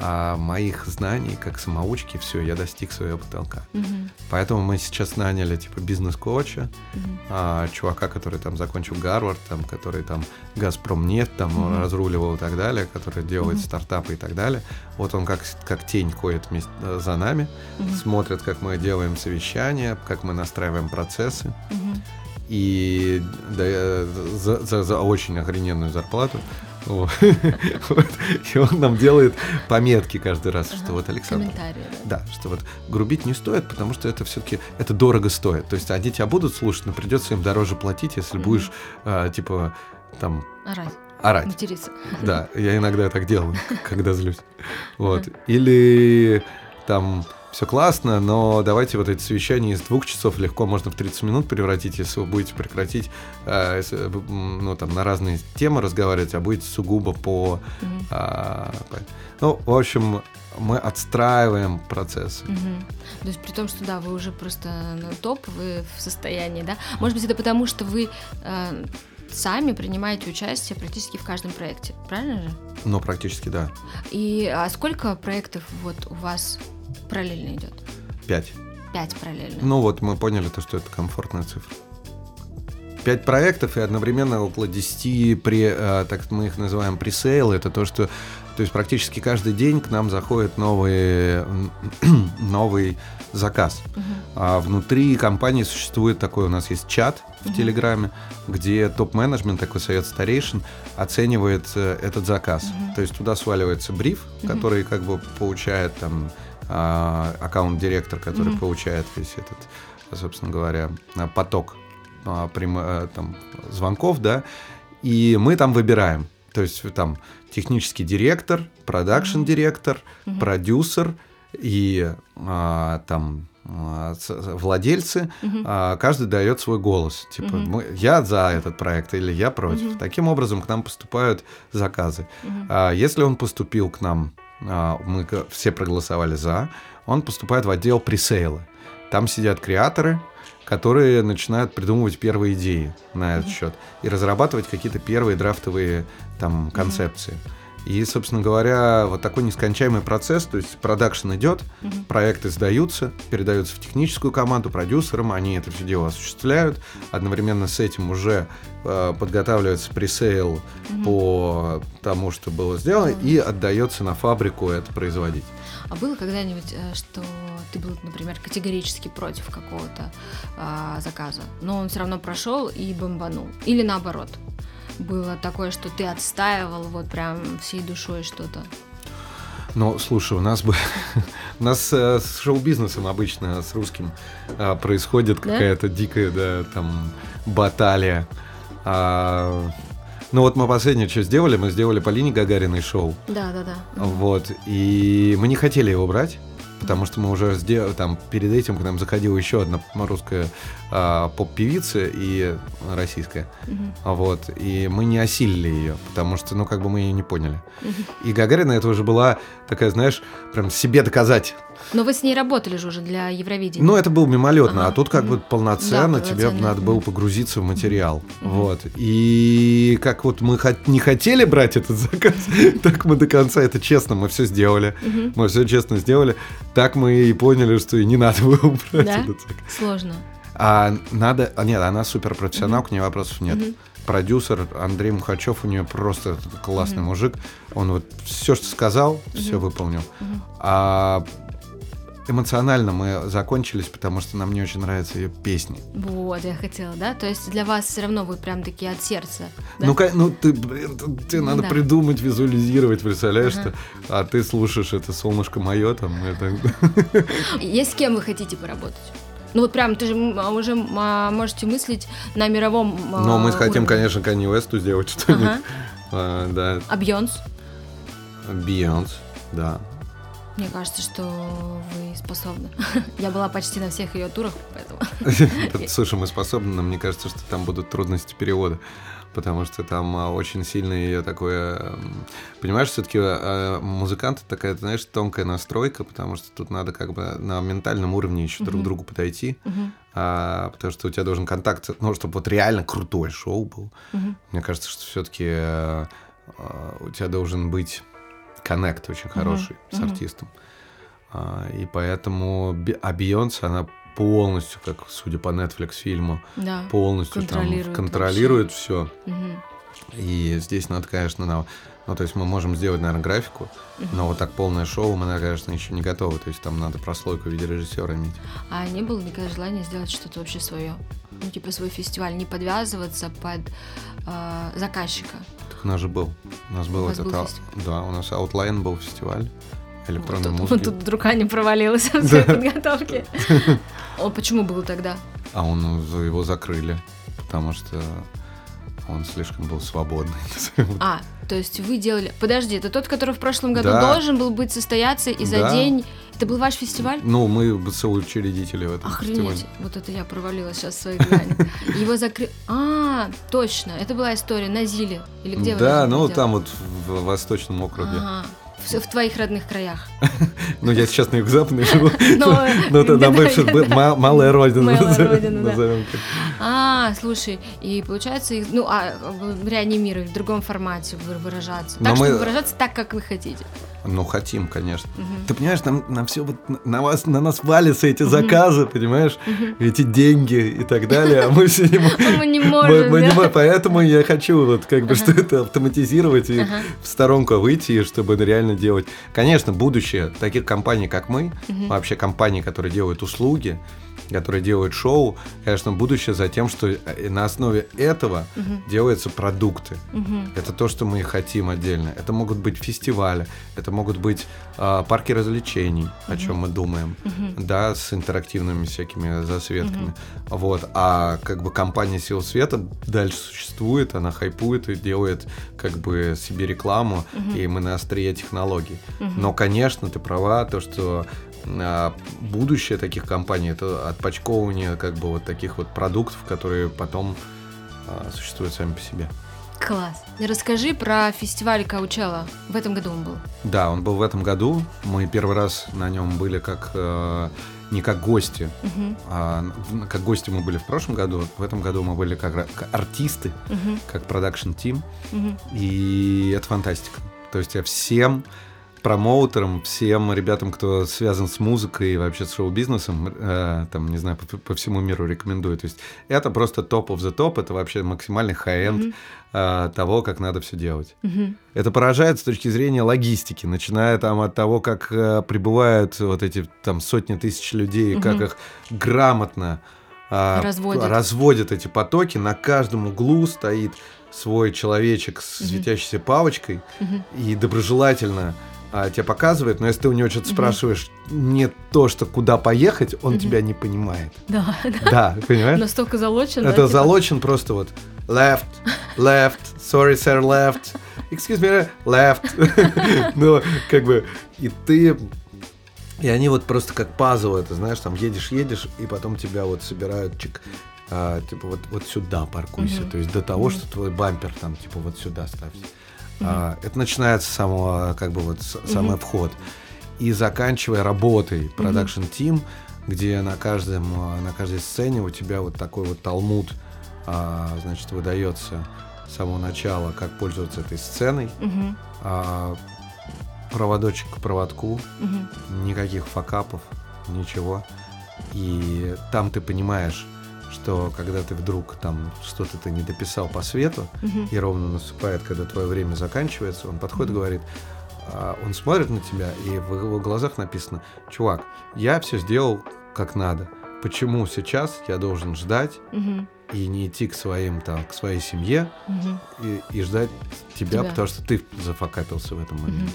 а моих знаний как самоучки, все, я достиг своего потолка. Угу. Поэтому мы сейчас наняли типа бизнес-коуча, угу. а, чувака, который там закончил Гарвард, там, который там Газпром нефть там угу. разруливал и так далее, который делает угу. стартапы и так далее. Вот он как, как тень ходит вместе, э, за нами, угу. смотрит, как мы делаем совещания, как мы настраиваем процессы. Угу. И да, э, за, за, за очень охрененную зарплату И он нам делает пометки каждый раз, что вот Александр... Да, что вот грубить не стоит, потому что это все-таки, это дорого стоит. То есть они тебя будут слушать, но придется им дороже платить, если будешь, а, типа, там... Орать орать. Материться. Да, я иногда так делаю, когда злюсь. Вот. Или там все классно, но давайте вот эти совещания из двух часов легко можно в 30 минут превратить, если вы будете прекратить, э, ну, там, на разные темы разговаривать, а будете сугубо по... Mm-hmm. По ну, в общем, мы отстраиваем процессы. Угу. То есть при том, что да, вы уже просто на топ, вы в состоянии, да? Может быть, это потому, что вы э, сами принимаете участие практически в каждом проекте, правильно же? Ну, практически, да. И а сколько проектов вот у вас параллельно идет? Пять. Пять параллельно. Ну вот мы поняли то, что это комфортная цифра. Пять проектов и одновременно около 10 при, э, так мы их называем пресейл. Это то, что то есть практически каждый день к нам заходит новый, новый заказ. Uh-huh. А внутри компании существует такой, у нас есть чат в uh-huh. Телеграме, где топ-менеджмент, такой совет старейшин, оценивает э, этот заказ. Uh-huh. То есть туда сваливается бриф, uh-huh. который как бы получает там а, аккаунт-директор, который mm-hmm. получает весь этот, собственно говоря, поток а, прямо, там, звонков, да, и мы там выбираем. То есть там технический директор, продакшн-директор, mm-hmm. продюсер и а, там владельцы, угу. а, каждый дает свой голос. Типа, угу. мы, я за этот проект или я против. Угу. Таким образом к нам поступают заказы. Угу. А, если он поступил к нам а, мы все проголосовали за, он поступает в отдел пресейла. Там сидят креаторы, которые начинают придумывать первые идеи на этот счет и разрабатывать какие-то первые драфтовые там концепции. Mm-hmm. И, собственно говоря, вот такой нескончаемый процесс, то есть продакшн идет, угу. проекты сдаются, передаются в техническую команду, продюсерам, они это все дело осуществляют. Одновременно с этим уже э, подготавливается пресейл угу. по тому, что было сделано, угу. и отдается на фабрику это производить. А было когда-нибудь, э, что ты был, например, категорически против какого-то а, заказа, но он все равно прошел и бомбанул? Или наоборот? Было такое, что ты отстаивал вот прям всей душой что-то? Ну, слушай, у нас бы у нас э, с шоу-бизнесом обычно с русским э, происходит да? какая-то дикая, да, там баталия. А, ну вот мы последнее что сделали, мы сделали Полине Гагариной шоу. Да, да, да. Вот и мы не хотели его брать. Потому что мы уже сделали, там, перед этим к нам заходила еще одна русская а, поп-певица и российская, Мгм. вот, и мы не осилили ее, потому что, ну, как бы мы ее не поняли. Мгм. И Гагарина это уже была такая, знаешь, прям себе доказать. Но вы с ней работали же уже для Евровидения. Ну, это было мимолетно, Ага, а тут как бы полноценно Да, тебе надо было погрузиться в материал. Мгм. Вот. И как вот мы не хотели брать этот заказ, так мы до конца, это честно, мы все сделали. Мгм. Мы все честно сделали. Так мы и поняли, что и не надо было брать Да? этот заказ. Сложно. А надо... а Нет, она супер профессионал, к ней вопросов нет. Мгм. Продюсер Андрей Мухачев, у нее просто классный Мгм. мужик. Он вот все, что сказал, все Мгм. выполнил. Мгм. А эмоционально мы закончились, потому что нам не очень нравятся ее песни. Вот, я хотела, да? То есть для вас все равно вы прям такие от сердца. да? Ну, ну ты, блин, тебе надо Да. придумать, визуализировать, представляешь, Ага. что, а ты слушаешь это солнышко мое, там, это... Есть с кем вы хотите поработать? Ну вот прям, ты же а, уже а, можете мыслить на мировом а, Но мы хотим, конечно, Канни Уэсту сделать что-нибудь. Ага. А, да, А Бьонс? Бейонс, да. Мне кажется, что вы способны. Я была почти на всех ее турах, поэтому... Это, Слушай, мы способны, но мне кажется, что там будут трудности перевода. Потому что там а, очень сильно ее такое... Понимаешь, все-таки музыканты такая, знаешь, тонкая настройка, потому что тут надо как бы на ментальном уровне еще друг к другу подойти. А, потому что у тебя должен контакт, ну, чтобы вот реально крутое шоу был. Мне кажется, что все-таки у тебя должен быть коннект очень хороший с мгм. артистом. А, и поэтому а Бейонсе, она полностью, как судя по Netflix фильму, Да. полностью там Контролирует контролирует все. Мгм, И здесь надо, конечно, на... ну, то есть мы можем сделать, наверное, графику, но вот так полное шоу мы, наверное, конечно, еще не готовы. То есть там надо прослойку в виде режиссера иметь. А не было никогда желания сделать что-то вообще свое? Ну, типа свой фестиваль, не подвязываться под а, заказчика. Нас же был. У нас был У этот... был фестиваль? Да, у нас Outline был фестиваль электронной вот, тут, музыки. тут вдруг Аня провалилась в своей подготовке. О, почему был тогда? А он его закрыли, потому что он слишком был свободный. А, то есть вы делали... Подожди, это тот, который в прошлом году Да. должен был быть состояться, и за день... Это был ваш фестиваль? Ну, мы соучредители в этом Охренеть, фестивале. вот это я провалилась сейчас в своих знаниях. Его закрыли... А, точно, это была история на Зиле. Или где Да, ну там вот в Восточном округе. В, в твоих родных краях. Ну, я сейчас на юго-западной живу. Но- Ну, это да, на бывшей да, б- да. ма- малая родина. Назовем-. А, слушай, и получается, ну, а реанимировать в другом формате вы- выражаться. Так, чтобы выражаться так, как вы хотите. Ну, хотим, конечно. Мгм. Ты понимаешь, нам, на все вот на- вас, на нас валятся эти заказы, понимаешь, эти деньги и так далее, а мы все не Мы можем, мы да? Поэтому я хочу вот как бы что это автоматизировать и Ага. в сторонку выйти, чтобы реально делать. Конечно, будущее таких компаний, как мы, вообще компаний, которые делают услуги, которые делают шоу, конечно, будущее за тем, что э, на основе этого Мгм. делаются продукты. Мгм. Это то, что мы хотим отдельно. Это могут быть фестивали, это могут быть а, парки развлечений, о чем мы думаем, Мгм. да, с интерактивными всякими засветками. Вот. А как бы компания Сил Света дальше существует, она хайпует и делает как бы себе рекламу, и мы на острие технологий. Но, конечно, ты права, то, что будущее таких компаний это отпочковывание как бы вот таких вот продуктов, которые потом а, существуют сами по себе. Класс. Расскажи про фестиваль Каучелла. В этом году он был. Да, он был в этом году. Мы первый раз на нем были как э, не как гости, Мгм. а как гости мы были в прошлом году. В этом году мы были как, как артисты, Мгм. как продакшн тим, Мгм. и это фантастика. То есть я всем промоутерам, всем ребятам, кто связан с музыкой и вообще с шоу-бизнесом, э, там, не знаю, по, по всему миру рекомендую. То есть это просто top of the top, это вообще максимальный хай-энд э, того, как надо все делать. Мгм. Это поражает с точки зрения логистики, начиная там от того, как э, прибывают вот эти там сотни тысяч людей, Мгм. как их грамотно а, Разводят. разводят эти потоки. На каждом углу стоит свой человечек с светящейся палочкой Мгм. и доброжелательно а, тебе показывает, но если ты у него что-то спрашиваешь не то, что куда поехать, он Мгм. тебя не понимает. Да, да. Да, понимаешь? Настолько залочен. да, Это типа? залочен просто вот left, left, sorry sir, left, excuse me, left. ну, как бы, и ты И они вот просто как пазл, это знаешь, там едешь, едешь, и потом тебя вот собирают чик, а, типа вот, вот сюда паркуйся. Мгм. То есть до того, Мгм. что твой бампер там, типа вот сюда ставься. А, это начинается с самого, как бы вот, самый Мгм. вход. И заканчивая работой продакшн тим, где на каждом, на каждой сцене у тебя вот такой вот талмуд, а, значит, выдается с самого начала, как пользоваться этой сценой. Мгм. А, проводочек к проводку, Мгм. никаких факапов, ничего. И там ты понимаешь, что когда ты вдруг там что-то ты не дописал по свету, Мгм. и ровно наступает, когда твое время заканчивается, он подходит и говорит, а, он смотрит на тебя, и в его глазах написано, чувак, я все сделал как надо. Почему сейчас я должен ждать Мгм. и не идти к своим там, к своей семье Мгм. и, и ждать тебя, Тебя. потому что ты зафакапился в этом моменте.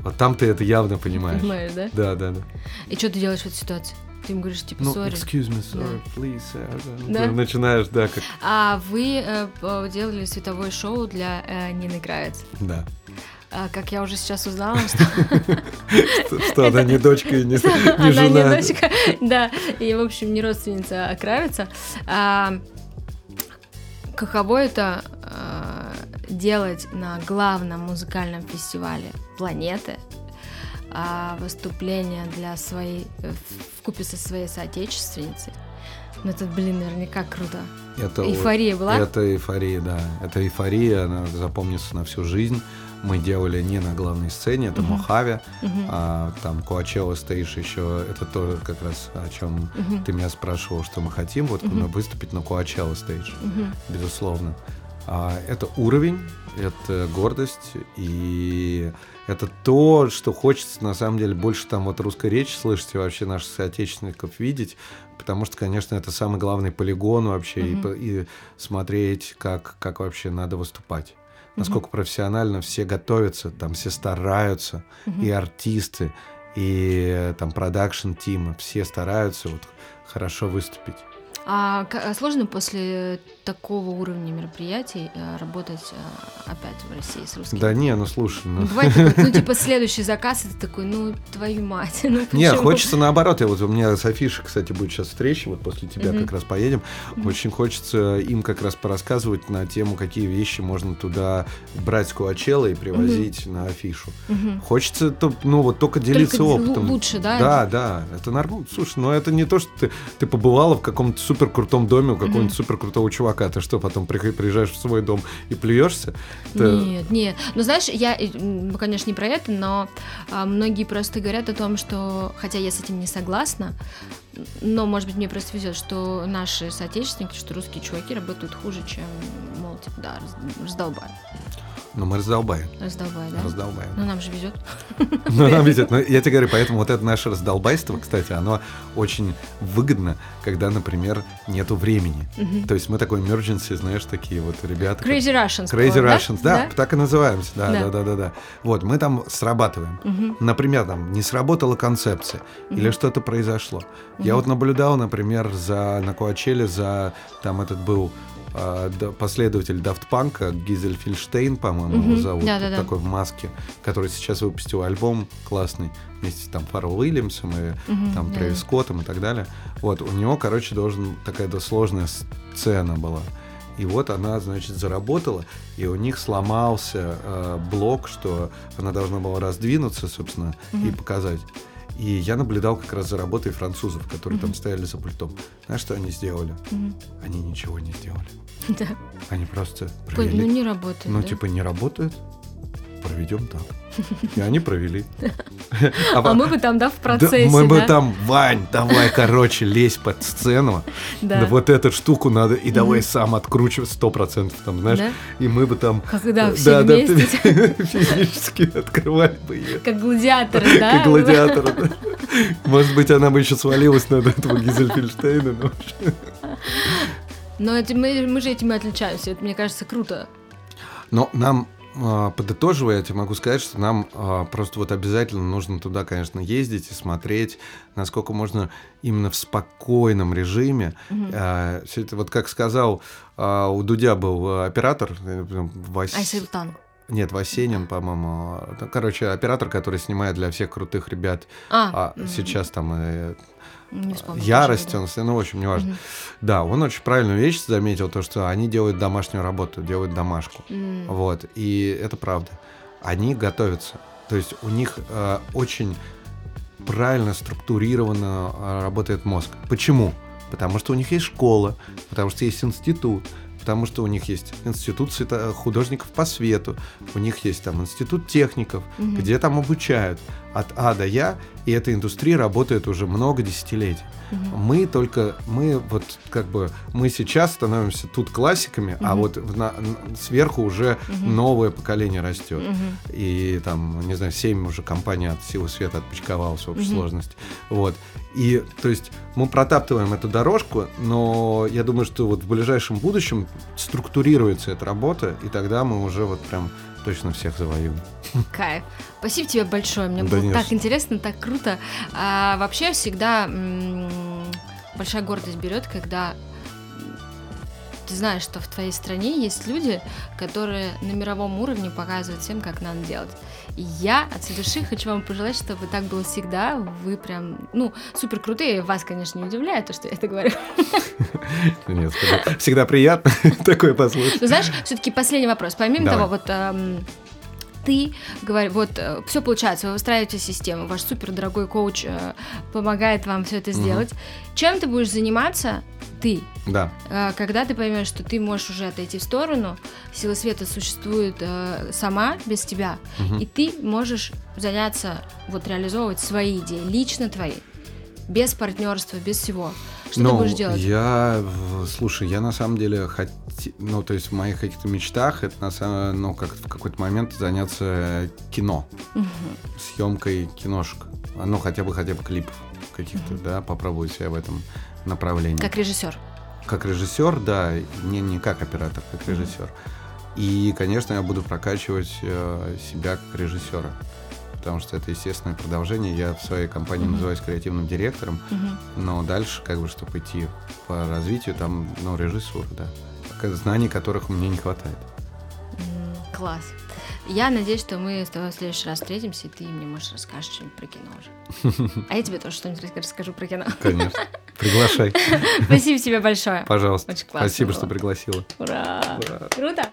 Вот там ты это явно понимаешь. Понимаешь, да? Да, да, да. И что ты делаешь в этой ситуации? Ты им говоришь, типа, Ну, сори. excuse me, sorry, please. sir. Да? Ты Начинаешь, да, как... А вы э, делали световое шоу для э, Нины Кравец. Да. А, как я уже сейчас узнала, что Что, она не дочка и не, не она не жена. дочка, да, и, в общем, не родственница а Кравица. А, каково это а, делать на главном музыкальном фестивале планеты а, выступление для своей, в купе со своей соотечественницей? Ну, это, блин, наверняка круто. Это вот- Эйфория была? Это эйфория, да. Это эйфория, она запомнится на всю жизнь. Мы делали не на главной сцене, это. Мохаве, Мгм. а там Коачелла Стейш еще, это тоже как раз о чем Мгм. ты меня спрашивал, что мы хотим, вот Мгм. выступить на Коачелла Стейдж. Мгм. безусловно. А, это уровень, это гордость, и это то, что хочется, на самом деле, больше там вот русской речи слышать и вообще наших соотечественников видеть, потому что, конечно, это самый главный полигон вообще, и Мгм. по- и, смотреть, как, как вообще надо выступать. Насколько профессионально все готовятся, там все стараются, и артисты, и там продакшн-тимы, все стараются вот хорошо выступить. А а сложно после такого уровня мероприятий э, работать э, опять в России с русскими? Да не, ну слушай, ну... Ну, бывает такой, ну, типа, следующий заказ, ты такой, ну, твою мать, ну, Не, хочется наоборот. Я вот у меня с Афишей, кстати, будет сейчас встреча, вот после тебя Мгм. как раз поедем. Мгм. Очень хочется им как раз порассказывать на тему, какие вещи можно туда брать с Куачела и привозить на афишу. Мгм. Хочется, ну вот только делиться Только опытом. лучше, да? Да, да, это нормально. Слушай, ну это не то, что ты, ты побывала в каком-то супер крутом доме у какого-нибудь Мгм. супер крутого чувака. Ты что, потом при- приезжаешь в свой дом и плюешься? Это- Нет, нет. Ну, знаешь, я, э, ну, конечно, не про это, но а, многие просто говорят о том, что, хотя я с этим не согласна, но, может быть, мне просто везет, что наши соотечественники, что русские чуваки работают хуже, чем, мол, типа, да, раз- раздолбай. Ну мы раздолбаем. Раздолбай, да? Раздолбаем. Ну, нам же везет. Ну, нам видят. Но я тебе говорю, поэтому вот это наше раздолбайство, кстати, оно очень выгодно, когда, например, нету времени. То есть мы такой emergency, знаешь, такие вот ребята. Crazy Russians. Crazy? Russians, да, так и называемся, да, Да. да, да, да. Вот, мы там срабатываем. Например, там не сработала концепция или что-то произошло. Я вот наблюдал, например, за на Коачеле за там этот был последователь Daft Punk, Гизель Фильштейн, по-моему, его Мгм. зовут, Да-да-да. такой в маске, который сейчас выпустил альбом классный вместе с там Фаррелл Уильямсом и Мгм, там да. Трэвис Скоттом и так далее. Вот, у него, короче, должен такая да, сложная сцена была. И вот она, значит, заработала, и у них сломался э, блок, что она должна была раздвинуться, собственно, и Мгм. показать. И я наблюдал как раз за работой французов, которые там Мгм. стояли за пультом. Знаешь, что они сделали? Мгм. Они ничего не сделали. Да. Они просто Пон- провели. Ну, не работает. Ну, да? типа, не работает, проведем так. И они провели. А во- мы бы там, да, в да, процессе, мы бы да? там, Вань, давай, короче, лезь под сцену. Да. Да Вот эту штуку надо, и давай Мгм. сам откручивай сто процентов, там, знаешь, Да? и мы бы там... Когда э, все да, вместе, да, физически открывали бы ее. как гладиаторы, да? Как гладиатора. да. Может быть, она бы еще свалилась над этого Гизельфельштейна. но вообще. Но это мы, мы же этим и отличаемся. Это, мне кажется, круто. Но нам, а, подытоживая, я тебе могу сказать, что нам а, просто вот обязательно нужно туда, конечно, ездить и смотреть, насколько можно именно в спокойном режиме. Мгм. а, всё это, вот как сказал, а, у Дудя был а, оператор, э, Вас- Айсултан. Нет, Васенин, по-моему. Ну, Короче, оператор, который снимает для всех крутых ребят. А, А сейчас там э, не вспомню. ярость, он, ну, в общем, неважно. Мгм. Да, он очень правильную вещь заметил, то, что они делают домашнюю работу, делают домашку. Вот, и это правда. Они готовятся. То есть у них э, очень правильно структурированно э, работает мозг. Почему? Потому что у них есть школа, потому что есть институт, потому что у них есть институт художников по свету, у них есть там институт техников, Мгм. где там обучают от А до Я, и эта индустрия работает уже много десятилетий. мгм. Мы только, мы вот как бы, мы сейчас становимся тут классиками, а Мгм. вот в на- сверху уже Мгм. новое поколение растет. Мгм. И там, не знаю, 7 уже компания от силы света отпочковалась в общей Мгм. сложности. Вот. И, то есть, мы протаптываем эту дорожку, но я думаю, что вот в ближайшем будущем структурируется эта работа, и тогда мы уже вот прям точно всех завоюем. Кайф. Спасибо тебе большое. Мне Да было так интересно, так круто. А, вообще всегда м, большая гордость берет, когда ты знаешь, что в твоей стране есть люди, которые на мировом уровне показывают всем, как надо делать. Я от души хочу вам пожелать, чтобы так было всегда. Вы прям, ну, супер крутые. Вас, конечно, не удивляет то, что я это говорю. Нет, всегда, приятно такое послушать. Ну, знаешь, все-таки последний вопрос. Помимо того, вот эм, ты говоришь, вот все получается, вы выстраиваете систему, ваш супер дорогой коуч э, помогает вам все это сделать. Чем ты будешь заниматься, ты, Да. э, когда ты поймешь, что ты можешь уже отойти в сторону, сила света существует э, сама без тебя, Мгм. и ты можешь заняться, вот реализовывать свои идеи, лично твои, без партнерства, без всего. Что ты Ну, будешь делать? Я, слушай, я на самом деле хоти- ну, то есть в моих каких-то мечтах это на самом, ну, как в какой-то момент заняться кино, Мгм. съемкой киношек, ну, хотя бы, хотя бы клипов каких-то, да, попробовать себя в этом направлении. Как режиссер. Как режиссер, да, не, не как оператор, как режиссер. И, конечно, я буду прокачивать э, себя как режиссера, потому что это естественное продолжение. Я в своей компании Мгм. называюсь креативным директором, Мгм. но дальше, как бы, чтобы идти по развитию, там, ну, режиссура, да. Знаний, которых мне не хватает. М, Класс. Я надеюсь, что мы с тобой в следующий раз встретимся, и ты мне, может, расскажешь что-нибудь про кино уже. А я тебе тоже что-нибудь расскажу про кино. Конечно. Приглашай, Спасибо тебе большое. пожалуйста. Очень классно Спасибо, было. что пригласила. Ура! Ура. Круто!